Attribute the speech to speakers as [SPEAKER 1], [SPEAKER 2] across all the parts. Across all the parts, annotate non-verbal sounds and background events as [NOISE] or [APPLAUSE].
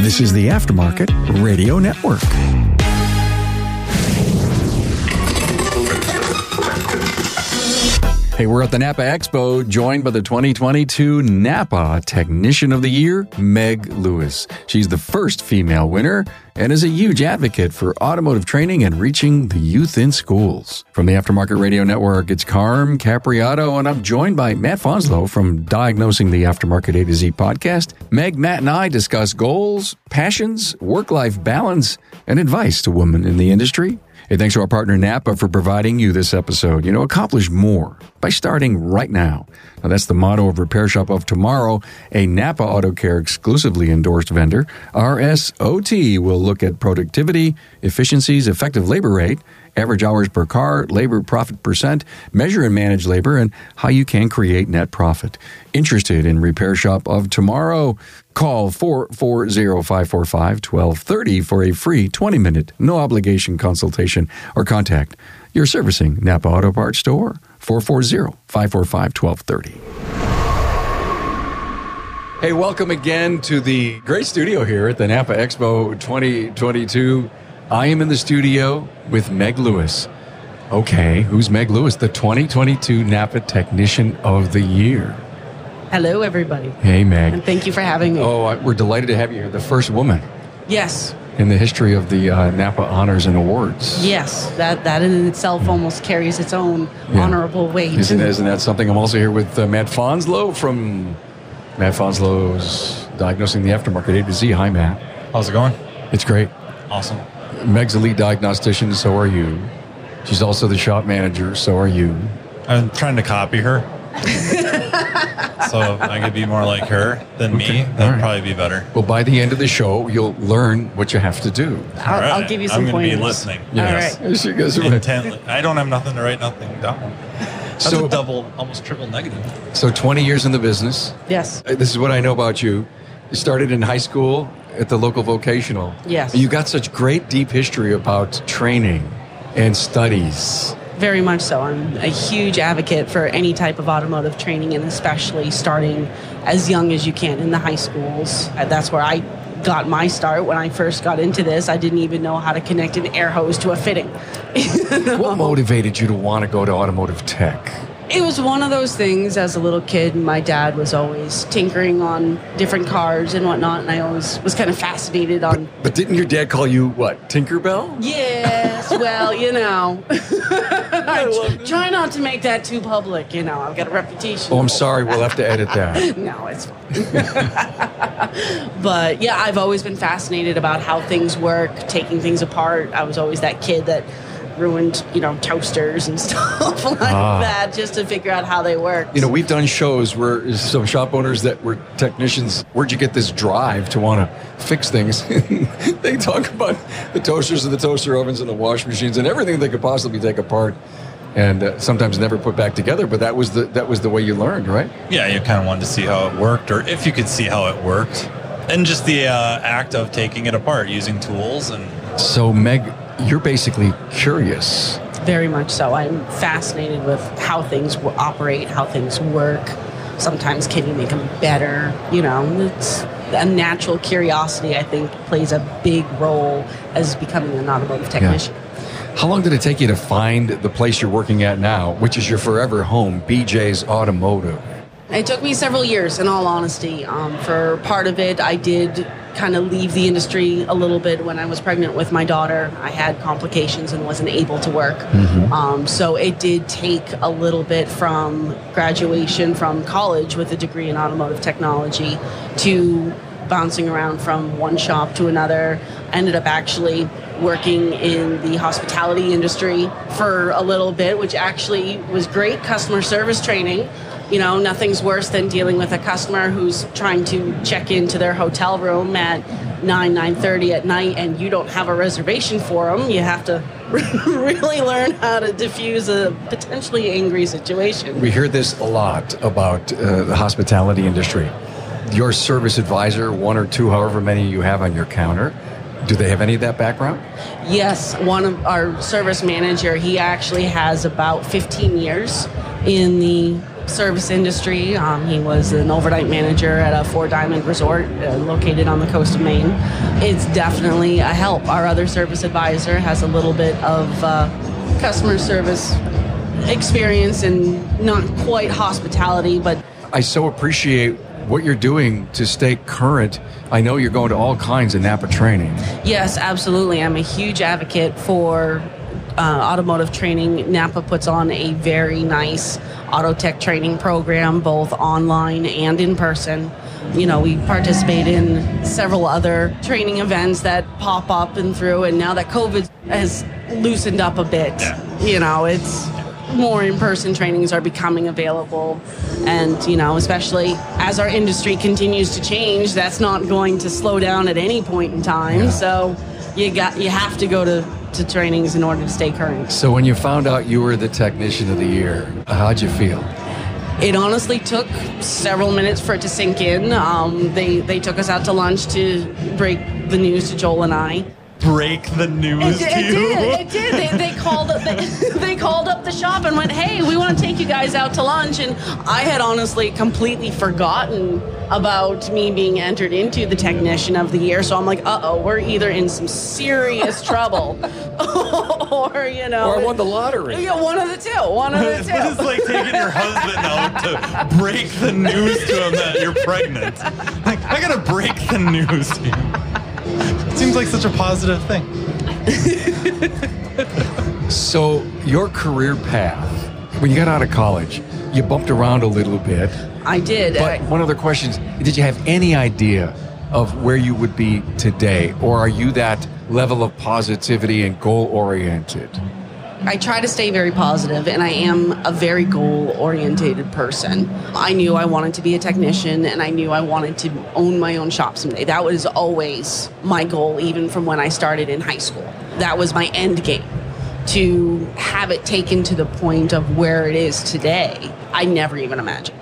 [SPEAKER 1] This is the Aftermarket Radio Network. Hey, we're at the Napa Expo, joined by the 2022 Napa Technician of the Year, Meg Lewis. She's the first female winner and is a huge advocate for automotive training and reaching the youth in schools. From the Aftermarket Radio Network, it's Carm Capriotto, and I'm joined by Matt Fanslow from Diagnosing the Aftermarket A to Z podcast. Meg, Matt, and I discuss goals, passions, work life balance, and advice to women in the industry. Hey, thanks to our partner Napa for providing you this episode. You know, accomplish more by starting right now. Now, that's the motto of Repair Shop of Tomorrow, a Napa Auto Care exclusively endorsed vendor. RSOT will look at productivity, efficiencies, effective labor rate, average hours per car, labor profit percent, measure and manage labor, and how you can create net profit. Interested in Repair Shop of Tomorrow? Call 440-545-1230 for a free 20-minute, no-obligation consultation or contact your servicing Napa Auto Parts store 440-545-1230. Hey, welcome again to the great studio here at the Napa Expo 2022. I am in the studio with Meg Lewis. Okay, who's Meg Lewis? The 2022 Napa Technician of the Year.
[SPEAKER 2] Hello, everybody.
[SPEAKER 1] Hey, Meg.
[SPEAKER 2] And thank you for having me.
[SPEAKER 1] Oh, I- we're delighted to have you here. The first woman
[SPEAKER 2] Yes,
[SPEAKER 1] in the history of the uh, Napa Honors and Awards.
[SPEAKER 2] yes. That that in itself almost carries its own
[SPEAKER 1] Yeah.
[SPEAKER 2] honorable weight.
[SPEAKER 1] Isn't, isn't that something? I'm also here with uh, Matt Fanslow from Matt Fanslow's Diagnosing the Aftermarket A to Z. Hi, Matt.
[SPEAKER 3] How's it going?
[SPEAKER 1] It's great.
[SPEAKER 3] Awesome.
[SPEAKER 1] Meg's elite diagnostician, so are you. She's also the shop manager, so are you.
[SPEAKER 3] I'm trying to copy her. [LAUGHS] so if I could be more like her than
[SPEAKER 1] Okay.
[SPEAKER 3] me, that'd
[SPEAKER 1] right.
[SPEAKER 3] probably be better.
[SPEAKER 1] Well, by the end of the show, you'll learn what you have to do.
[SPEAKER 2] I'll,
[SPEAKER 3] All right.
[SPEAKER 2] I'll give you some
[SPEAKER 3] I'm gonna be listening.
[SPEAKER 1] Yes.
[SPEAKER 2] All right.
[SPEAKER 1] She goes,
[SPEAKER 3] Intently. I don't have nothing to write nothing down. That's
[SPEAKER 1] So-
[SPEAKER 3] a double, almost triple negative.
[SPEAKER 1] So, 20 years in the business.
[SPEAKER 2] Yes.
[SPEAKER 1] Uh, This is what I know about you. You started in high school at the local vocational.
[SPEAKER 2] Yes.
[SPEAKER 1] You got such great deep history about training and studies.
[SPEAKER 2] Very much so. I'm a huge advocate for any type of automotive training, and especially starting as young as you can in the high schools. Uh, That's where I got my start when I first got into this. I didn't even know how to connect an air hose to a fitting. [LAUGHS]
[SPEAKER 1] What motivated you to want to go to automotive tech?
[SPEAKER 2] It was one of those things as a little kid. My dad was always tinkering on different cars and whatnot, and I always was kind of fascinated on.
[SPEAKER 1] But didn't your dad call you what? Tinkerbell?
[SPEAKER 2] Yes, [LAUGHS] well, you know. [LAUGHS] I try not to make that too public, you know. I've got a reputation.
[SPEAKER 1] Oh, I'm sorry. We'll have to edit that. [LAUGHS]
[SPEAKER 2] No, it's fine. but yeah, I've always been fascinated about how things work, taking things apart. I was always that kid that ruined, you know, toasters and [LAUGHS] stuff like
[SPEAKER 1] Ah.
[SPEAKER 2] that just to figure out how they work.
[SPEAKER 1] You know, we've done shows where some shop owners that were technicians, where'd you get this drive to want to fix things? [LAUGHS] they talk about the toasters and the toaster ovens and the wash machines and everything they could possibly take apart and uh, sometimes never put back together. But that was the that was the way you learned, right?
[SPEAKER 3] Yeah, you kind of wanted to see how it worked, or if you could see how it worked. And just the uh, act of taking it apart, using tools and
[SPEAKER 1] So, Meg, you're basically curious.
[SPEAKER 2] Very much so. I'm fascinated with how things operate, how things work. Sometimes can you make them better? You know, it's a natural curiosity. I think plays a big role as becoming an automotive technician.
[SPEAKER 1] How long did it take you to find the place you're working at now, which is your forever home, BJ's Automotive?
[SPEAKER 2] It took me several years, in all honesty. Um, for part of it, I did kind of leave the industry a little bit when I was pregnant with my daughter. I had complications and wasn't able to work. Um, so it did take a little bit from graduation from college with a degree in automotive technology to bouncing around from one shop to another. Ended up actually working in the hospitality industry for a little bit, which actually was great customer service training. You know, nothing's worse than dealing with a customer who's trying to check into their hotel room at 9, 9.30 at night and you don't have a reservation for them. You have to [LAUGHS] really learn how to diffuse a potentially angry situation.
[SPEAKER 1] We hear this a lot about uh, the hospitality industry. Your service advisor, one or two, however many you have on your counter, do they have any of that background?
[SPEAKER 2] Yes, one of our service manager, he actually has about 15 years in the service industry. Um, he was an overnight manager at a Four Diamond Resort uh, located on the coast of Maine. It's definitely a help. Our other service advisor has a little bit of uh, customer service experience and not quite hospitality, but
[SPEAKER 1] I so appreciate what you're doing to stay current. I know you're going to all kinds of Napa training.
[SPEAKER 2] Yes, absolutely. I'm a huge advocate for uh, automotive training. Napa puts on a very nice auto tech training program, both online and in person. You know, we participate in several other training events that pop up and through, and now that COVID has loosened up a bit,
[SPEAKER 3] Yeah.
[SPEAKER 2] you know, it's more in-person trainings are becoming available and you know especially as our industry continues to change that's not going to slow down at any point in time
[SPEAKER 1] Yeah.
[SPEAKER 2] so you got you have to go to, to trainings in order to stay current.
[SPEAKER 1] So when you found out you were the technician of the year, how'd you feel?
[SPEAKER 2] it honestly took several minutes for it to sink in. Um, they they took us out to lunch to break the news to joel and i
[SPEAKER 3] Break the news
[SPEAKER 2] It,
[SPEAKER 3] to
[SPEAKER 2] it
[SPEAKER 3] you.
[SPEAKER 2] did. It did. They, they called up. They, [LAUGHS] they called up the shop and went, "Hey, we want to take you guys out to lunch." And I had honestly completely forgotten about me being entered into the technician of the year. So I'm like, "Uh oh, we're either in some serious trouble, [LAUGHS] or you know,
[SPEAKER 1] Or I won the lottery.
[SPEAKER 2] Yeah, one of the two. One of the [LAUGHS]
[SPEAKER 3] It's
[SPEAKER 2] two.
[SPEAKER 3] like taking your husband out to break the news to him that you're pregnant. Like, I gotta break the news to you. Seems like such a positive thing.
[SPEAKER 1] So your career path, when you got out of college, you bumped around a little bit.
[SPEAKER 2] I did.
[SPEAKER 1] But
[SPEAKER 2] I-
[SPEAKER 1] one other question is, did you have any idea of where you would be today? Or are you that level of positivity and goal oriented?
[SPEAKER 2] I try to stay very positive, and I am a very goal orientated person. I knew I wanted to be a technician, and I knew I wanted to own my own shop someday. That was always my goal, even from when I started in high school. That was my end game. To have it taken to the point of where it is today, I never even imagined.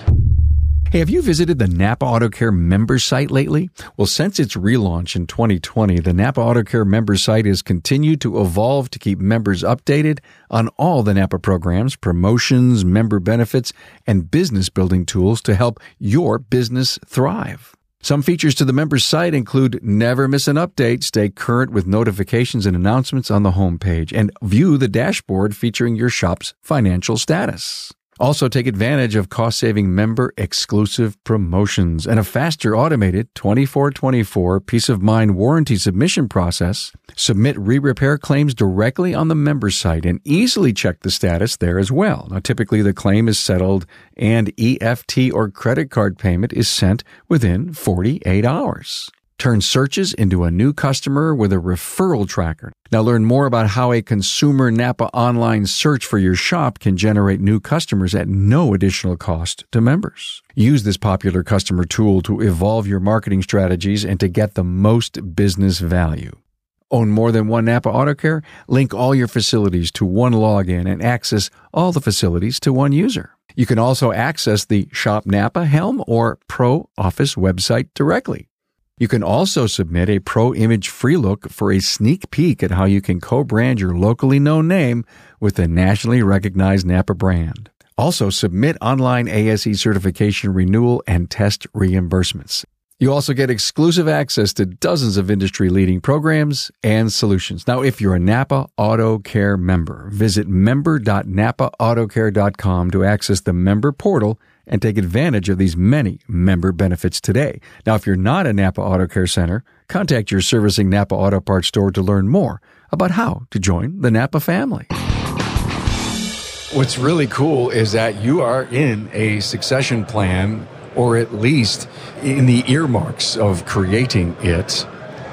[SPEAKER 1] Hey, have you visited the Napa Auto Care member site lately? Well, since its relaunch in 2020, the Napa Auto Care member site has continued to evolve to keep members updated on all the Napa programs, promotions, member benefits, and business building tools to help your business thrive. Some features to the member site include never miss an update, stay current with notifications and announcements on the homepage, and view the dashboard featuring your shop's financial status. Also, take advantage of cost saving member exclusive promotions and a faster automated 2424 peace of mind warranty submission process. Submit re repair claims directly on the member site and easily check the status there as well. Now, typically the claim is settled and EFT or credit card payment is sent within 48 hours. Turn searches into a new customer with a referral tracker. Now learn more about how a consumer Napa online search for your shop can generate new customers at no additional cost to members. Use this popular customer tool to evolve your marketing strategies and to get the most business value. Own more than one Napa Auto Care? Link all your facilities to one login and access all the facilities to one user. You can also access the Shop Napa Helm or Pro Office website directly. You can also submit a pro image free look for a sneak peek at how you can co-brand your locally known name with the nationally recognized Napa brand. Also submit online ASE certification renewal and test reimbursements. You also get exclusive access to dozens of industry leading programs and solutions. Now, if you're a Napa Auto Care member, visit member.napaautocare.com to access the member portal and take advantage of these many member benefits today. Now, if you're not a Napa Auto Care Center, contact your servicing Napa Auto Parts store to learn more about how to join the Napa family. What's really cool is that you are in a succession plan, or at least in the earmarks of creating it,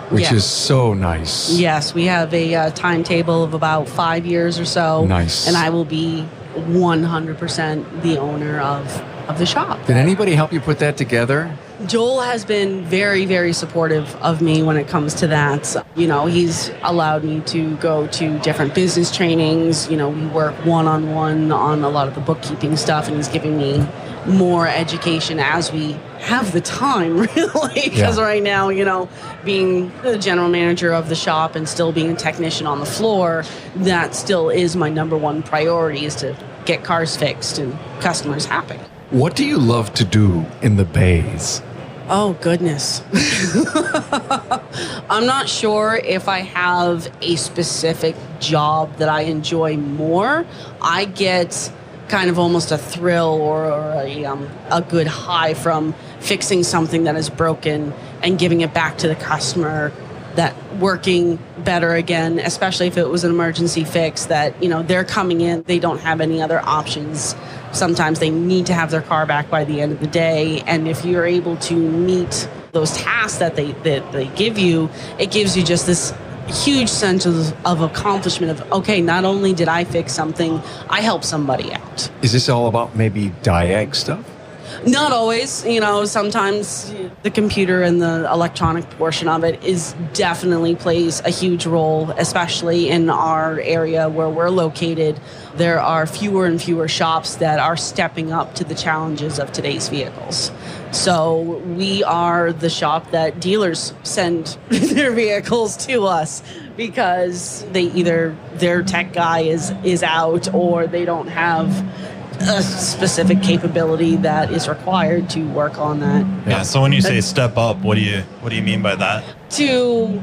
[SPEAKER 1] which
[SPEAKER 2] Yes.
[SPEAKER 1] is so nice.
[SPEAKER 2] Yes, we have a uh, timetable of about five years or so.
[SPEAKER 1] Nice.
[SPEAKER 2] And I will be 100% the owner of, of the shop.
[SPEAKER 1] Did anybody help you put that together?
[SPEAKER 2] Joel has been very, very supportive of me when it comes to that. You know, he's allowed me to go to different business trainings. You know, we work one on one on a lot of the bookkeeping stuff, and he's giving me more education as we have the time, [LAUGHS] really. Because
[SPEAKER 1] Yeah.
[SPEAKER 2] right now, you know, being the general manager of the shop and still being a technician on the floor, that still is my number one priority is to get cars fixed and customers happy.
[SPEAKER 1] What do you love to do in the bays?
[SPEAKER 2] Oh, goodness. [LAUGHS] I'm not sure if I have a specific job that I enjoy more. I get kind of almost a thrill or, a, um, a good high from fixing something that is broken and giving it back to the customer that working better again especially if it was an emergency fix that you know they're coming in they don't have any other options sometimes they need to have their car back by the end of the day and if you're able to meet those tasks that they that they give you it gives you just this huge sense of, of accomplishment of okay not only did i fix something i helped somebody out
[SPEAKER 1] Is this all about maybe diag stuff?
[SPEAKER 2] Not always you know sometimes the computer and the electronic portion of it is definitely plays a huge role especially in our area where we're located. There are fewer and fewer shops that are stepping up to the challenges of today's vehicles. So we are the shop that dealers send [LAUGHS] their vehicles to us because they either their tech guy is is out or they don't have a specific capability that is required to work on that
[SPEAKER 3] Yeah. So when you say step up, what do you what do you mean by that?
[SPEAKER 2] to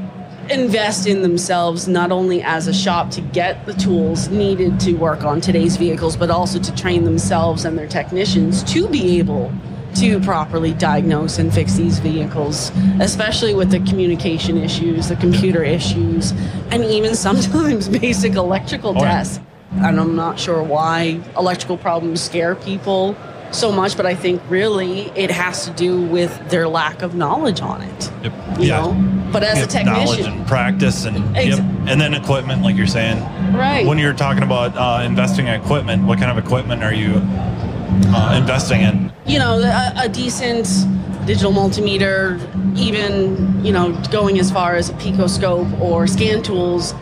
[SPEAKER 2] invest in themselves not only as a shop to get the tools needed to work on today's vehicles but also to train themselves and their technicians to be able to properly diagnose and fix these vehicles especially with the communication issues the computer issues and even sometimes [LAUGHS] basic electrical
[SPEAKER 3] Oh,
[SPEAKER 2] tests and i'm not sure why electrical problems scare people so much but i think really it has to do with their lack of knowledge on it
[SPEAKER 3] Yep.
[SPEAKER 2] you know but as a
[SPEAKER 3] Yep, knowledge and practice and
[SPEAKER 2] Ex-
[SPEAKER 3] yep. and then equipment, like you're saying.
[SPEAKER 2] Right.
[SPEAKER 3] When you're talking about uh, investing in equipment, what kind of equipment are you uh, investing in?
[SPEAKER 2] you know a, a decent digital multimeter even you know going as far as a PicoScope or scan tools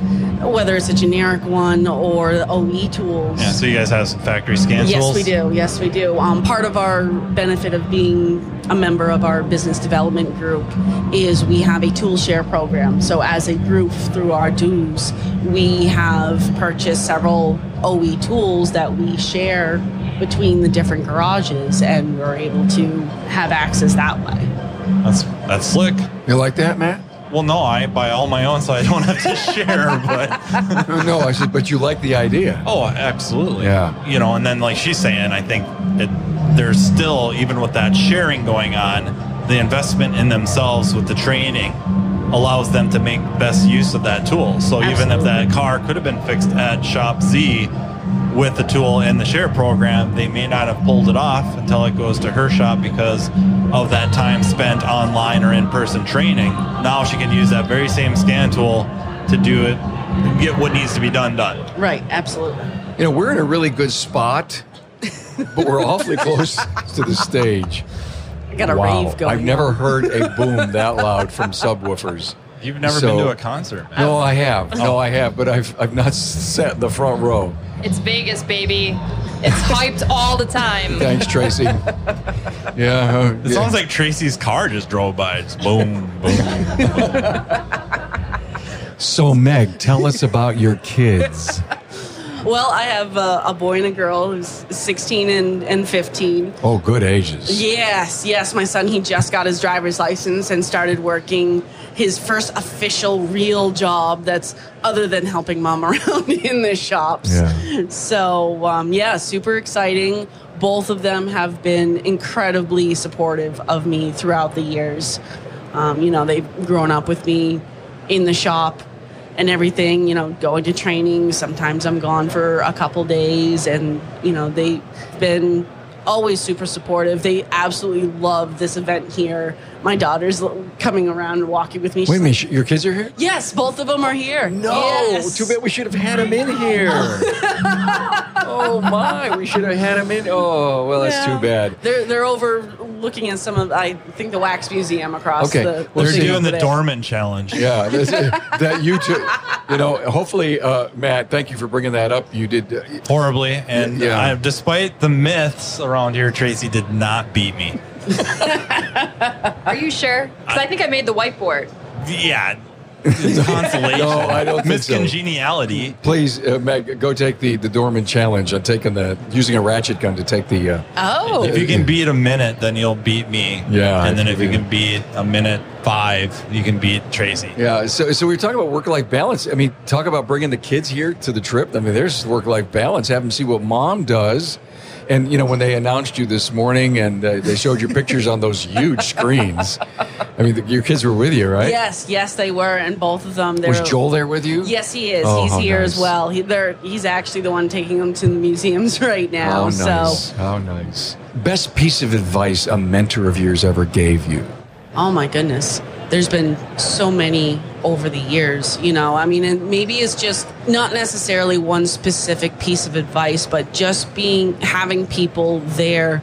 [SPEAKER 2] whether it's a generic one or oe tools
[SPEAKER 3] Yeah. So you guys have some factory scan
[SPEAKER 2] Yes,
[SPEAKER 3] tools.
[SPEAKER 2] we do. Yes, we do. Um, part of our benefit of being a member of our business development group is we have a tool share program. So, as a group, through our dues, we have purchased several OE tools that we share between the different garages, and we're able to have access that way.
[SPEAKER 3] That's that's slick.
[SPEAKER 1] You like that, Matt?
[SPEAKER 3] Well, no, I buy all my own, so I don't have to [LAUGHS] share. But
[SPEAKER 1] no, I said, but you like the idea.
[SPEAKER 3] oh, absolutely.
[SPEAKER 1] Yeah.
[SPEAKER 3] You know, and then like she's saying, I think it, there's still even with that sharing going on, the investment in themselves with the training allows them to make best use of that tool. So even if that car could have been fixed at Shop Z with the tool in the share program, they may not have pulled it off until it goes to her shop because of that time spent online or in person training. Now she can use that very same scan tool to do it, get what needs to be done done.
[SPEAKER 2] Right, absolutely.
[SPEAKER 1] You know, we're in a really good spot, but we're awfully [LAUGHS] close to the stage.
[SPEAKER 2] I got a
[SPEAKER 1] wow.
[SPEAKER 2] rave going.
[SPEAKER 1] I've never heard a boom that loud from subwoofers.
[SPEAKER 3] You've never
[SPEAKER 1] So-
[SPEAKER 3] been to a concert, man.
[SPEAKER 1] No, I have. No, I have, but I've I've not sat in the front row.
[SPEAKER 4] It's Vegas, baby. It's hyped all the time.
[SPEAKER 1] Thanks, Tracy. [LAUGHS] Yeah. uh,
[SPEAKER 3] It
[SPEAKER 1] yeah.
[SPEAKER 3] sounds like Tracy's car just drove by. It's boom, boom. [LAUGHS]
[SPEAKER 1] So, Meg, tell us about your kids. [LAUGHS]
[SPEAKER 2] Well, I have a, a boy and a girl who's 16 and, and 15.
[SPEAKER 1] Oh, good ages.
[SPEAKER 2] Yes, yes. My son, he just got his driver's license and started working his first official real job that's other than helping mom [LAUGHS] around in the shops.
[SPEAKER 1] Yeah.
[SPEAKER 2] So, um, yeah, super exciting. Both of them have been incredibly supportive of me throughout the years. Um, you know, they've grown up with me in the shop and everything, you know, going to training. Sometimes I'm gone for a couple days, and, you know, they've been always super supportive. They absolutely love this event here. My daughter's coming around and walking with me.
[SPEAKER 1] Wait
[SPEAKER 2] She's
[SPEAKER 1] a minute,
[SPEAKER 2] like,
[SPEAKER 1] your kids are here?
[SPEAKER 2] yes, both of them are here.
[SPEAKER 1] No,
[SPEAKER 2] Yes.
[SPEAKER 1] too bad we should have had them in here. [LAUGHS] oh my, we should have had them in. Oh, well, that's
[SPEAKER 2] Yeah.
[SPEAKER 1] too bad.
[SPEAKER 2] They're they're over looking at some of I think the wax museum across
[SPEAKER 1] Okay.
[SPEAKER 2] the.
[SPEAKER 1] Well,
[SPEAKER 3] They're
[SPEAKER 1] see-
[SPEAKER 2] street
[SPEAKER 3] doing the
[SPEAKER 2] over.
[SPEAKER 3] Dorman challenge.
[SPEAKER 1] Yeah, [LAUGHS] that's it. that you two, you know, hopefully, uh, Matt, thank you for bringing that up. You did. Uh,
[SPEAKER 3] Horribly, and
[SPEAKER 1] Yeah.
[SPEAKER 3] I, despite the myths around here, Tracy did not beat me.
[SPEAKER 4] Are you sure? Because I think I made the whiteboard.
[SPEAKER 3] Yeah, consolation. [LAUGHS]
[SPEAKER 1] No, I don't think so. Please, uh, Meg, go take the the Dorman challenge on taking the using a ratchet gun to take the. Uh,
[SPEAKER 2] Oh,
[SPEAKER 3] If you can beat a minute, then you'll beat me.
[SPEAKER 1] Yeah,
[SPEAKER 3] And then if you can beat a minute five, you can beat Tracy.
[SPEAKER 1] yeah, so so we are talking about work life balance. I mean, talk about bringing the kids here to the trip. I mean, there's work life balance. Have them see what mom does. And you know when they announced you this morning and uh, they showed your pictures on those huge screens. I mean, the, your kids were with you, right?
[SPEAKER 2] yes, yes, they were, and both of them.
[SPEAKER 1] Was Joel there with you?
[SPEAKER 2] Yes, he is.
[SPEAKER 1] Oh,
[SPEAKER 2] he's here
[SPEAKER 1] nice.
[SPEAKER 2] as well. He, they're, he's actually the one taking them to the museums [LAUGHS] right now.
[SPEAKER 1] How nice.
[SPEAKER 2] So,
[SPEAKER 1] How nice. Best piece of advice a mentor of yours ever gave you?
[SPEAKER 2] oh my goodness, there's been so many over the years. You know, I mean, and maybe it's just not necessarily one specific piece of advice, but just being having people there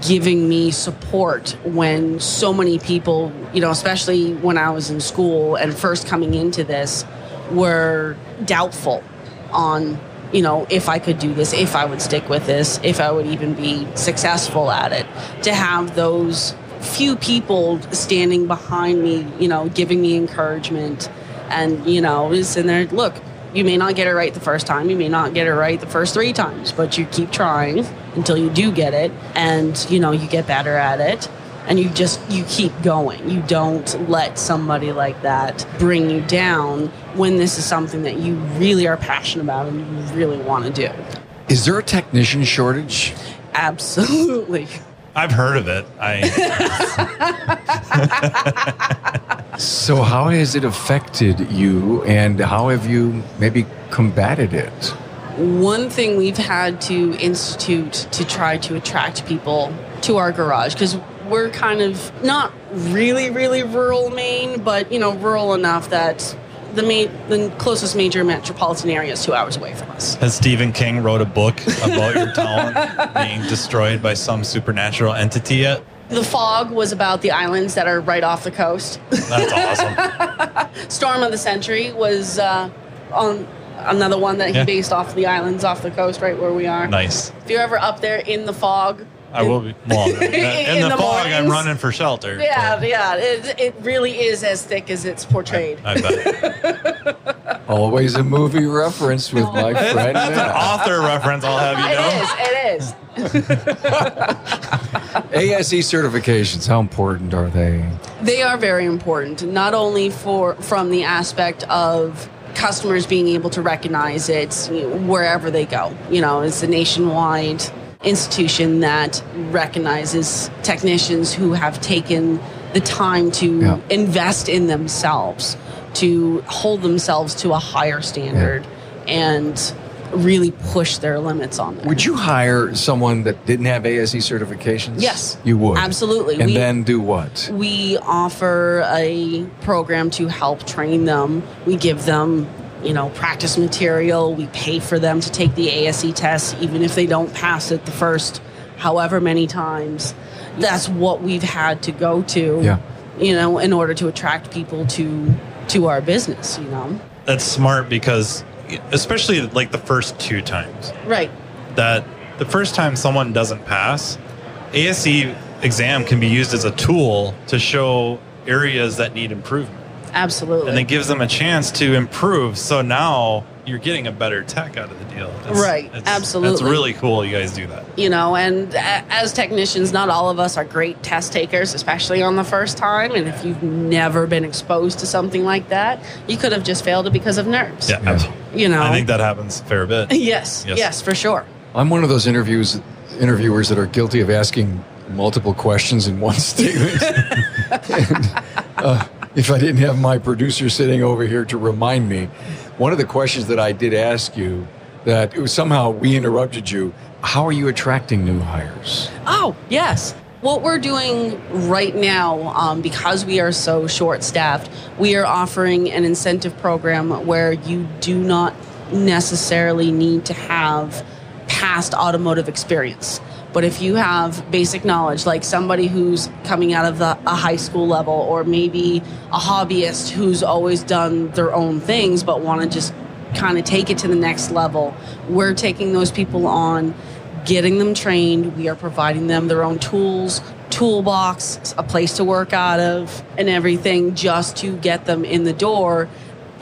[SPEAKER 2] giving me support when so many people, you know, especially when I was in school and first coming into this, were doubtful on, you know, if I could do this, if I would stick with this, if I would even be successful at it. To have those few people standing behind me, you know, giving me encouragement. And, you know, is in there, look, you may not get it right the first time, you may not get it right the first three times, but you keep trying until you do get it. And, you know, you get better at it. And you just you keep going. You don't let somebody like that bring you down when this is something that you really are passionate about and you really want to do.
[SPEAKER 1] Is there a technician shortage?
[SPEAKER 2] absolutely
[SPEAKER 3] I've heard of it. I [LAUGHS]
[SPEAKER 1] So, how has it affected you, and how have you maybe combated it?
[SPEAKER 2] one thing we've had to institute to try to attract people to our garage because we're kind of not really really rural maine but you know rural enough that the main the closest major metropolitan area is two hours away from us
[SPEAKER 3] has Stephen King wrote a book about your town [LAUGHS] being destroyed by some supernatural entity yet?
[SPEAKER 2] the fog was about the islands that are right off the coast
[SPEAKER 3] That's awesome. [LAUGHS]
[SPEAKER 2] Storm of the Century was uh, on another one that he
[SPEAKER 3] Yeah.
[SPEAKER 2] based off the islands off the coast, right where we are.
[SPEAKER 3] nice.
[SPEAKER 2] If you're ever up there in the fog,
[SPEAKER 3] I will be. [LAUGHS] Well, in,
[SPEAKER 2] In
[SPEAKER 3] the,
[SPEAKER 2] the
[SPEAKER 3] fog, I'm running for shelter.
[SPEAKER 2] Yeah,
[SPEAKER 3] so
[SPEAKER 2] yeah, it, it really is as thick as it's portrayed.
[SPEAKER 3] I bet. [LAUGHS]
[SPEAKER 1] Always a movie reference with my friend.
[SPEAKER 3] That's an author reference. I'll have you know.
[SPEAKER 2] It is. It is. [LAUGHS]
[SPEAKER 1] ASE certifications, how important are they?
[SPEAKER 2] They are very important, not only for from the aspect of customers being able to recognize it wherever they go. You know, it's a nationwide institution that recognizes technicians who have taken the time to
[SPEAKER 1] Yeah.
[SPEAKER 2] invest in themselves, to hold themselves to a higher standard, and really push their limits on them.
[SPEAKER 1] Would you hire someone that didn't have ASE certifications?
[SPEAKER 2] Yes.
[SPEAKER 1] You would?
[SPEAKER 2] Absolutely.
[SPEAKER 1] And
[SPEAKER 2] We-
[SPEAKER 1] then do what?
[SPEAKER 2] we offer a program to help train them. We give them, you know, practice material. We pay for them to take the ASE test, even if they don't pass it the first however many times. That's what we've had to go to,
[SPEAKER 1] Yeah.
[SPEAKER 2] you know, in order to attract people to to our business, you know.
[SPEAKER 3] That's smart because, especially like the first two times,
[SPEAKER 2] Right.
[SPEAKER 3] that the first time someone doesn't pass, ASE exam can be used as a tool to show areas that need improvement.
[SPEAKER 2] Absolutely.
[SPEAKER 3] And it gives them a chance to improve. So now you're getting a better tech out of the deal. It's-
[SPEAKER 2] Right,
[SPEAKER 3] It's,
[SPEAKER 2] absolutely.
[SPEAKER 3] It's really cool you guys do that.
[SPEAKER 2] you know and as technicians not all of us are great test takers especially on the first time and if you've never been exposed to something like that you could have just failed it because of nerves
[SPEAKER 3] Yeah. absolutely.
[SPEAKER 2] you know
[SPEAKER 3] I think that happens a fair bit. [LAUGHS]
[SPEAKER 2] yes,
[SPEAKER 3] Yes.
[SPEAKER 2] yes for sure
[SPEAKER 1] I'm one of those interviews interviewers that are guilty of asking multiple questions in one statement. [LAUGHS] [LAUGHS] and, uh, if I didn't have my producer sitting over here to remind me, one of the questions that I did ask you that somehow we interrupted you. How are you attracting new hires?
[SPEAKER 2] Oh, yes. What we're doing right now, um, because we are so short staffed, we are offering an incentive program where you do not necessarily need to have past automotive experience. But if you have basic knowledge, like somebody who's coming out of the, a high school level, or maybe a hobbyist who's always done their own things but want to just kind of take it to the next level, we're taking those people on getting them trained. We are providing them their own tools, toolbox, a place to work out of, and everything just to get them in the door.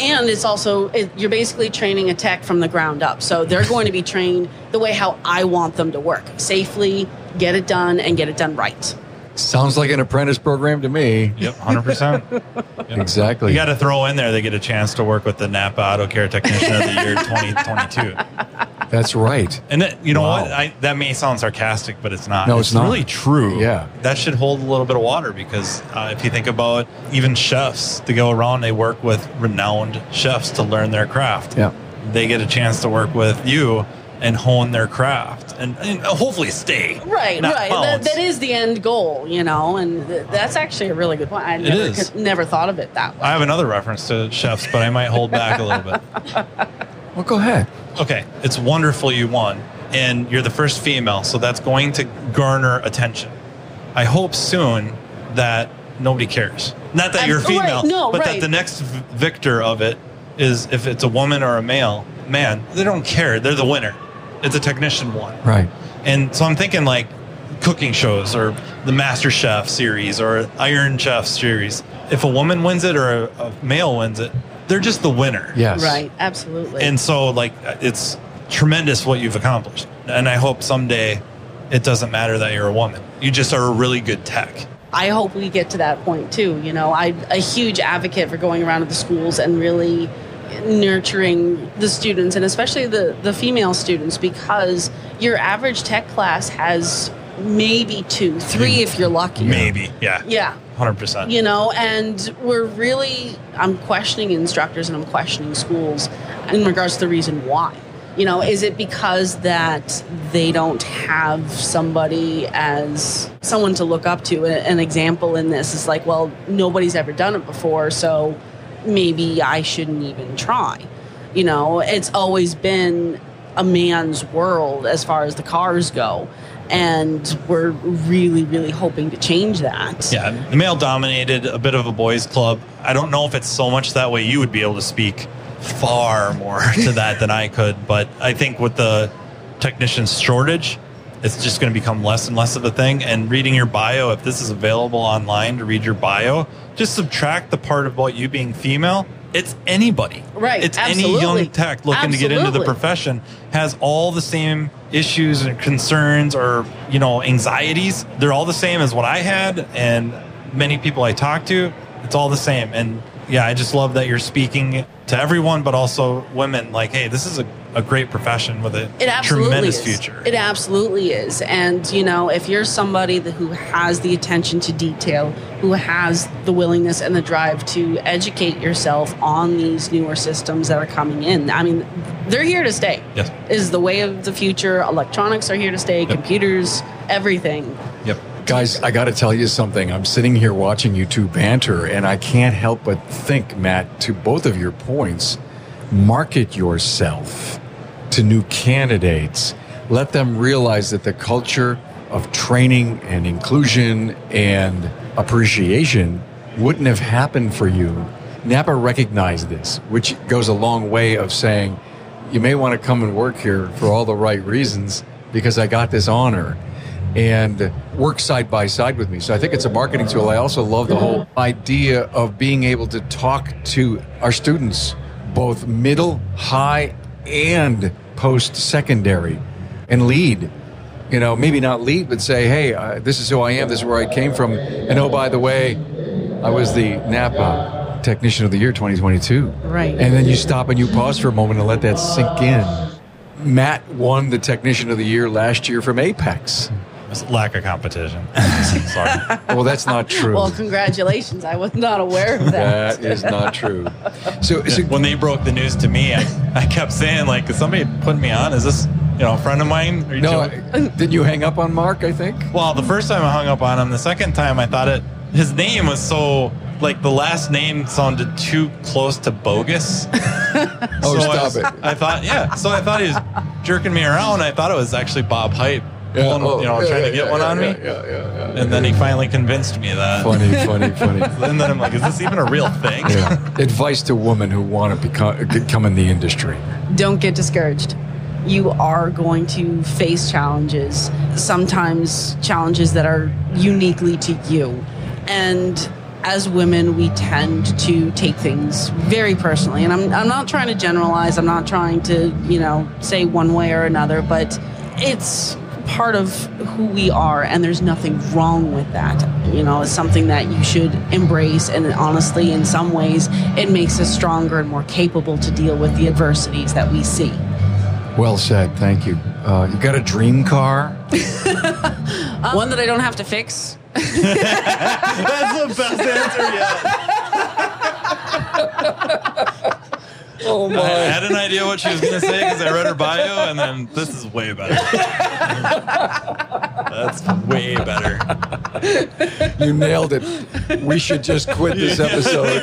[SPEAKER 2] And it's also, it, you're basically training a tech from the ground up. So they're going to be trained the way how I want them to work safely, get it done, and get it done right.
[SPEAKER 1] Sounds like an apprentice program to me.
[SPEAKER 3] Yep, hundred percent. [LAUGHS]
[SPEAKER 1] Exactly.
[SPEAKER 3] You got to throw in there. They get a chance to work with the Napa Auto Care Technician of the Year 2022. [LAUGHS]
[SPEAKER 1] That's right.
[SPEAKER 3] And it, you know
[SPEAKER 1] Wow.
[SPEAKER 3] what? I, that may sound sarcastic, but it's not.
[SPEAKER 1] No, it's not.
[SPEAKER 3] really true.
[SPEAKER 1] Yeah.
[SPEAKER 3] that should hold a little bit of water because uh, if you think about even chefs, to go around, they work with renowned chefs to learn their craft.
[SPEAKER 1] Yeah.
[SPEAKER 3] they get a chance to work with you and hone their craft and, and hopefully stay.
[SPEAKER 2] Right,
[SPEAKER 3] not
[SPEAKER 2] right. That, that is the end goal, you know, and th- that's actually a really good point. I never,
[SPEAKER 3] is.
[SPEAKER 2] could- never thought of it that way.
[SPEAKER 3] I have another reference to chefs, but I might hold back a little bit. [LAUGHS]
[SPEAKER 1] Well, go ahead.
[SPEAKER 3] Okay, it's wonderful you won, and you're the first female, so that's going to garner attention. I hope soon that nobody cares. Not that
[SPEAKER 2] I'm-
[SPEAKER 3] you're
[SPEAKER 2] right,
[SPEAKER 3] female,
[SPEAKER 2] no,
[SPEAKER 3] but
[SPEAKER 2] right.
[SPEAKER 3] that the next v- victor of it is if it's a woman or a male. Man, they don't care. They're the winner. It's a technician one.
[SPEAKER 1] Right.
[SPEAKER 3] And so I'm thinking like cooking shows or the Master Chef series or Iron Chef series. If a woman wins it or a, a male wins it, they're just the winner.
[SPEAKER 1] Yes.
[SPEAKER 2] Right, absolutely.
[SPEAKER 3] And so, like, it's tremendous what you've accomplished. And I hope someday it doesn't matter that you're a woman. You just are a really good tech.
[SPEAKER 2] I hope we get to that point too. You know, I'm a huge advocate for going around to the schools and really nurturing the students and especially the, the female students because your average tech class has maybe two, three if you're lucky.
[SPEAKER 3] Maybe. Yeah.
[SPEAKER 2] Yeah.
[SPEAKER 3] 100%.
[SPEAKER 2] you know and we're really i'm questioning instructors and i'm questioning schools in regards to the reason why you know is it because that they don't have somebody as someone to look up to an example in this is like well nobody's ever done it before so maybe i shouldn't even try you know it's always been a man's world as far as the cars go and we're really really hoping to change that
[SPEAKER 3] Yeah. The male dominated, a bit of a boys' club. I don't know if it's so much that way. You would be able to speak far more [LAUGHS] to that than I could. But I think with the technicians shortage, it's just going to become less and less of a thing. And reading your bio, if this is available online to read your bio, just subtract the part about you being female. It's anybody.
[SPEAKER 2] Right,
[SPEAKER 3] It's any young tech looking to get into the profession has all the same issues and concerns or, you know, anxieties. They're all the same as what I had and many people I talk to. It's all the same. And yeah, I just love that you're speaking to everyone, but also women like, hey, this is a, a great profession with a
[SPEAKER 2] It absolutely
[SPEAKER 3] tremendous
[SPEAKER 2] is.
[SPEAKER 3] future.
[SPEAKER 2] It absolutely is. And, you know, if you're somebody who has the attention to detail, who has the willingness and the drive to educate yourself on these newer systems that are coming in, I mean, they're here to stay.
[SPEAKER 3] Yes.
[SPEAKER 2] Is the way of the future. Electronics are here to stay, computers, everything.
[SPEAKER 1] Guys, I got to tell you something. I'm sitting here watching you two banter, and I can't help but think, Matt, to both of your points, market yourself to new candidates. Let them realize that the culture of training and inclusion and appreciation wouldn't have happened for you. Napa recognized this, which goes a long way of saying, you may want to come and work here for all the right reasons because I got this honor and work side by side with me. So I think it's a marketing tool. I also love the whole idea of being able to talk to our students, both middle, high, and post secondary, and lead. You know, maybe not lead, but say, hey, uh, this is who I am, this is where I came from. And oh, by the way, I was the Napa Technician of the Year 2022.
[SPEAKER 2] Right.
[SPEAKER 1] And then you stop and you pause for a moment and let that sink in. Matt won the Technician of the Year last year from Apex.
[SPEAKER 3] It's lack of competition. [LAUGHS] Sorry.
[SPEAKER 1] Well, that's not true.
[SPEAKER 2] Well, congratulations. I was not aware of that.
[SPEAKER 1] that is not true. So, so
[SPEAKER 3] when they broke the news to me, I, I kept saying, like, is somebody putting me on? Is this, you know, a friend of mine? Are you
[SPEAKER 1] no,
[SPEAKER 3] joking?
[SPEAKER 1] did you hang up on Mark? I think.
[SPEAKER 3] Well, the first time I hung up on him, the second time I thought it, his name was so, like, the last name sounded too close to bogus. [LAUGHS]
[SPEAKER 1] Oh,
[SPEAKER 3] So I
[SPEAKER 1] stop
[SPEAKER 3] was-
[SPEAKER 1] it.
[SPEAKER 3] I thought, yeah. So I thought he was jerking me around. I thought it was actually Bob Hype, pulling-
[SPEAKER 1] oh,
[SPEAKER 3] you know,
[SPEAKER 1] yeah,
[SPEAKER 3] trying to get
[SPEAKER 1] yeah,
[SPEAKER 3] one on
[SPEAKER 1] yeah,
[SPEAKER 3] me.
[SPEAKER 1] Yeah, yeah, yeah.
[SPEAKER 3] And then he finally convinced me that.
[SPEAKER 1] Funny, funny, funny. [LAUGHS]
[SPEAKER 3] And then I'm like, is this even a real thing?
[SPEAKER 1] Yeah. [LAUGHS] Advice to women who want to become come in the industry.
[SPEAKER 2] Don't get discouraged. you are going to face challenges, sometimes challenges that are uniquely to you. And as women, we tend to take things very personally. And I'm, I'm not trying to generalize, I'm not trying to, you know, say one way or another, but it's part of who we are, and there's nothing wrong with that. You know, it's something that you should embrace, and honestly, in some ways, it makes us stronger and more capable to deal with the adversities that we see.
[SPEAKER 1] Well said. Thank you. Uh, you got a dream car? [LAUGHS]
[SPEAKER 2] One that I don't have to fix. [LAUGHS]
[SPEAKER 3] That's the best answer yet. [LAUGHS]
[SPEAKER 1] Oh my!
[SPEAKER 3] I had an idea what she was going to say because I read her bio, and then this is way better. [LAUGHS] That's way better.
[SPEAKER 1] You nailed it. We should just quit this episode.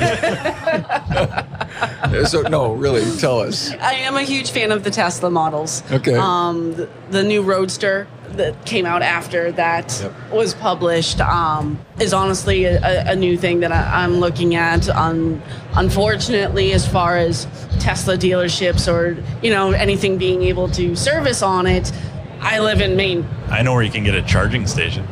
[SPEAKER 1] [LAUGHS] so no, really, tell us.
[SPEAKER 2] I am a huge fan of the Tesla models.
[SPEAKER 1] Okay.
[SPEAKER 2] Um, the, the new Roadster that came out after that
[SPEAKER 1] Yep.
[SPEAKER 2] was published um, is honestly a, a new thing that I, I'm looking at. Um, unfortunately, as far as Tesla dealerships or you know anything being able to service on it, I live in Maine.
[SPEAKER 3] I know where you can get a charging station.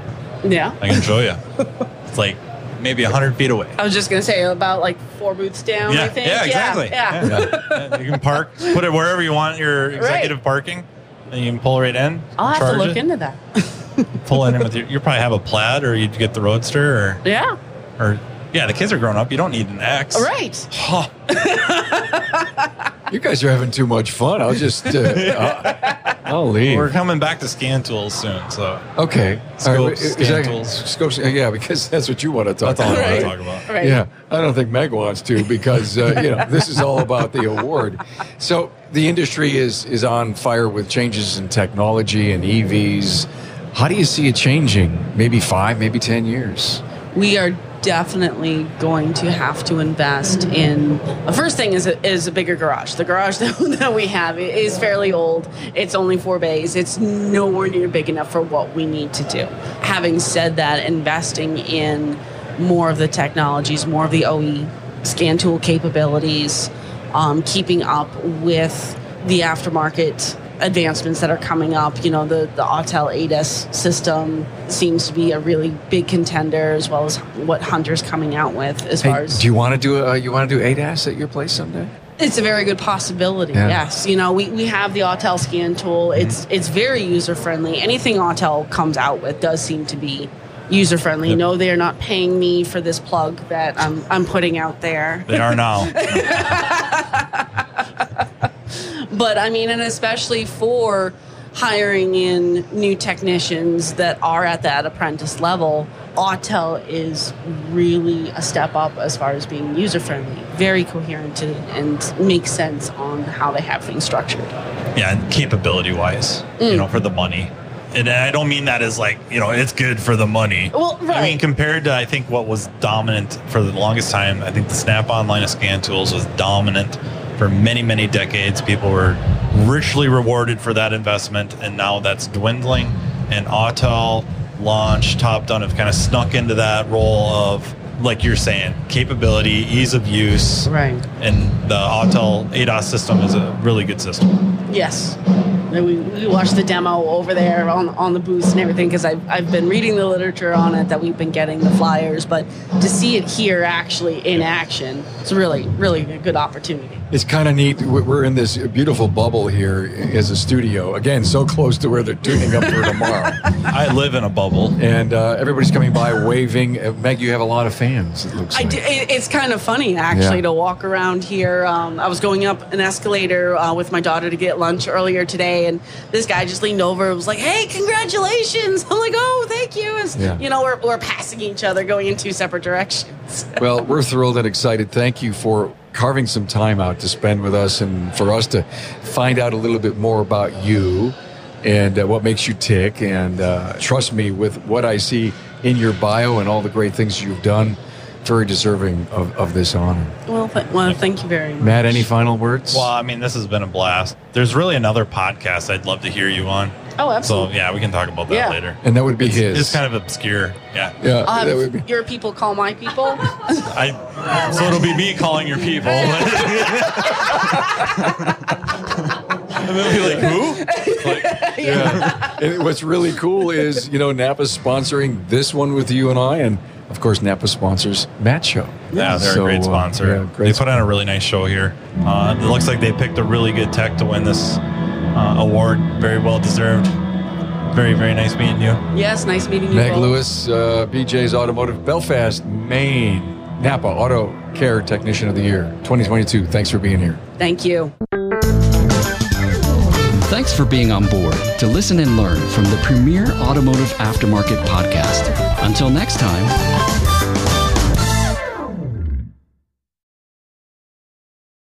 [SPEAKER 2] Yeah.
[SPEAKER 3] I can show you. [LAUGHS] It's like maybe 100 feet away.
[SPEAKER 2] I was just gonna say about like four booths down.
[SPEAKER 3] Yeah,
[SPEAKER 2] I think.
[SPEAKER 3] yeah, exactly.
[SPEAKER 2] Yeah.
[SPEAKER 3] Yeah. Yeah, you can park, put it wherever you want your executive parking, and you can pull right in.
[SPEAKER 2] I'll have to look
[SPEAKER 3] it,
[SPEAKER 2] into that.
[SPEAKER 3] Pull in with your. You probably have a plaid, or you'd get the roadster, or
[SPEAKER 2] yeah.
[SPEAKER 3] or yeah. The kids are grown up. You don't need an X.
[SPEAKER 2] All right.
[SPEAKER 3] Huh.
[SPEAKER 1] You guys are having too much fun. I'll just, uh, [LAUGHS] I'll, I'll leave.
[SPEAKER 3] We're coming back to scan tools soon, so
[SPEAKER 1] Okay.
[SPEAKER 3] Scopes,
[SPEAKER 1] All right, is
[SPEAKER 3] scan
[SPEAKER 1] that-
[SPEAKER 3] tools.
[SPEAKER 1] Scopes, yeah, because [LAUGHS] that's what you want to talk
[SPEAKER 3] that's all I
[SPEAKER 1] about.
[SPEAKER 3] want to talk about.
[SPEAKER 2] Right.
[SPEAKER 1] Yeah, I don't think Meg wants to because uh, you know this is all about the award. So the industry is is on fire with changes in technology and EVs. How do you see it changing? Maybe five, maybe ten years.
[SPEAKER 2] we are definitely going to have to invest in the first thing is a, is a bigger garage. The garage [LAUGHS] that, that we have is fairly old. It's only four bays. It's nowhere near big enough for what we need to do. Having said that investing in more of the technologies more of the oe scan tool capabilities um, keeping up with the aftermarket advancements that are coming up. You know, the, the Autel ADAS system seems to be a really big contender, as well as what Hunter's coming out with as far as.
[SPEAKER 1] do you want to do a, uh, you want to do ADAS at your place someday?
[SPEAKER 2] it's a very good possibility.
[SPEAKER 1] Yeah.
[SPEAKER 2] Yes, you know, we, we have the Autel scan tool. Mm-hmm. It's it's very user friendly. Anything Autel comes out with does seem to be user friendly. No, they are not paying me for this plug that I'm I'm putting out there.
[SPEAKER 3] They are now. [LAUGHS]
[SPEAKER 2] But I mean, and especially for hiring in new technicians that are at that apprentice level, Autel is really a step up as far as being user friendly, very coherent and, and makes sense on how they have things structured.
[SPEAKER 3] yeah, and capability wise, you mm. know, for the money. And I don't mean that as like, you know, it's good for the money.
[SPEAKER 2] Well,
[SPEAKER 3] I mean, compared to, I think, what was dominant for the longest time, I think the Snap On line of scan tools was dominant for many, many decades. People were richly rewarded for that investment, and now that's dwindling. And Autel, Launch, Topdon have kind of snuck into that role of, like you're saying, capability, ease of use.
[SPEAKER 2] Right.
[SPEAKER 3] And the Autel ADAS system is a really good system.
[SPEAKER 2] Yes. And We, we watched the demo over there on, on the booths and everything because I've, I've been reading the literature on it that we've been getting the flyers, but to see it here actually in action, it's really, really a good opportunity.
[SPEAKER 1] It's kind of neat. We- We're in this beautiful bubble here as a studio. Again, so close to where they're tuning up for tomorrow. [LAUGHS]
[SPEAKER 3] I live in a bubble.
[SPEAKER 1] and uh, everybody's coming by waving. Uh, Meg, you have a lot of fans. It looks
[SPEAKER 2] I
[SPEAKER 1] like.
[SPEAKER 2] do, it, it's kind of funny actually
[SPEAKER 1] Yeah.
[SPEAKER 2] to walk around here. Um, I was going up an escalator uh, with my daughter to get lunch earlier today, and this guy just leaned over and was like, "Hey, congratulations!" [LAUGHS] I'm like, "Oh, thank you." It's,
[SPEAKER 1] Yeah.
[SPEAKER 2] You know, we're, we're passing each other, going in two separate directions. [LAUGHS]
[SPEAKER 1] Well, we're thrilled and excited. Thank you for carving some time out to spend with us and for us to find out a little bit more about you and uh, what makes you tick. And uh, trust me, with what I see in your bio and all the great things you've done, very deserving of, of this honor.
[SPEAKER 2] Well, th- well, thank you very much.
[SPEAKER 1] Matt, any final words?
[SPEAKER 3] Well, I mean, this has been a blast. There's really another podcast I'd love to hear you on.
[SPEAKER 2] Oh,
[SPEAKER 3] So
[SPEAKER 2] absolutely.
[SPEAKER 3] yeah, we can talk about that
[SPEAKER 2] Yeah.
[SPEAKER 3] later.
[SPEAKER 1] and that would be his.
[SPEAKER 3] It's kind of obscure. Yeah.
[SPEAKER 1] yeah,
[SPEAKER 2] I'll
[SPEAKER 1] that would be.
[SPEAKER 2] your people call my people. [LAUGHS]
[SPEAKER 3] I. So it'll be me calling your people. [LAUGHS] And they'll be like, who? [LAUGHS]
[SPEAKER 1] yeah. And what's really cool is, you know, Napa's sponsoring this one with you and I, and of course, Napa sponsors Matt Show.
[SPEAKER 3] Yeah, they're
[SPEAKER 1] So,
[SPEAKER 3] a great
[SPEAKER 1] uh,
[SPEAKER 3] sponsor.
[SPEAKER 1] yeah, great
[SPEAKER 3] they put on a really nice show here. Uh, it looks like they picked a really good tech to win this uh, award. Very well deserved. Very, very nice meeting you.
[SPEAKER 2] Yes, nice meeting you.
[SPEAKER 1] Meg
[SPEAKER 2] both.
[SPEAKER 1] Lewis, uh, BJ's Automotive, Belfast, Maine. Napa Auto Care Technician of the Year 2022. Thanks for being here.
[SPEAKER 2] Thank you.
[SPEAKER 5] Thanks for being on board to listen and learn from the premier automotive aftermarket podcast. Until next time,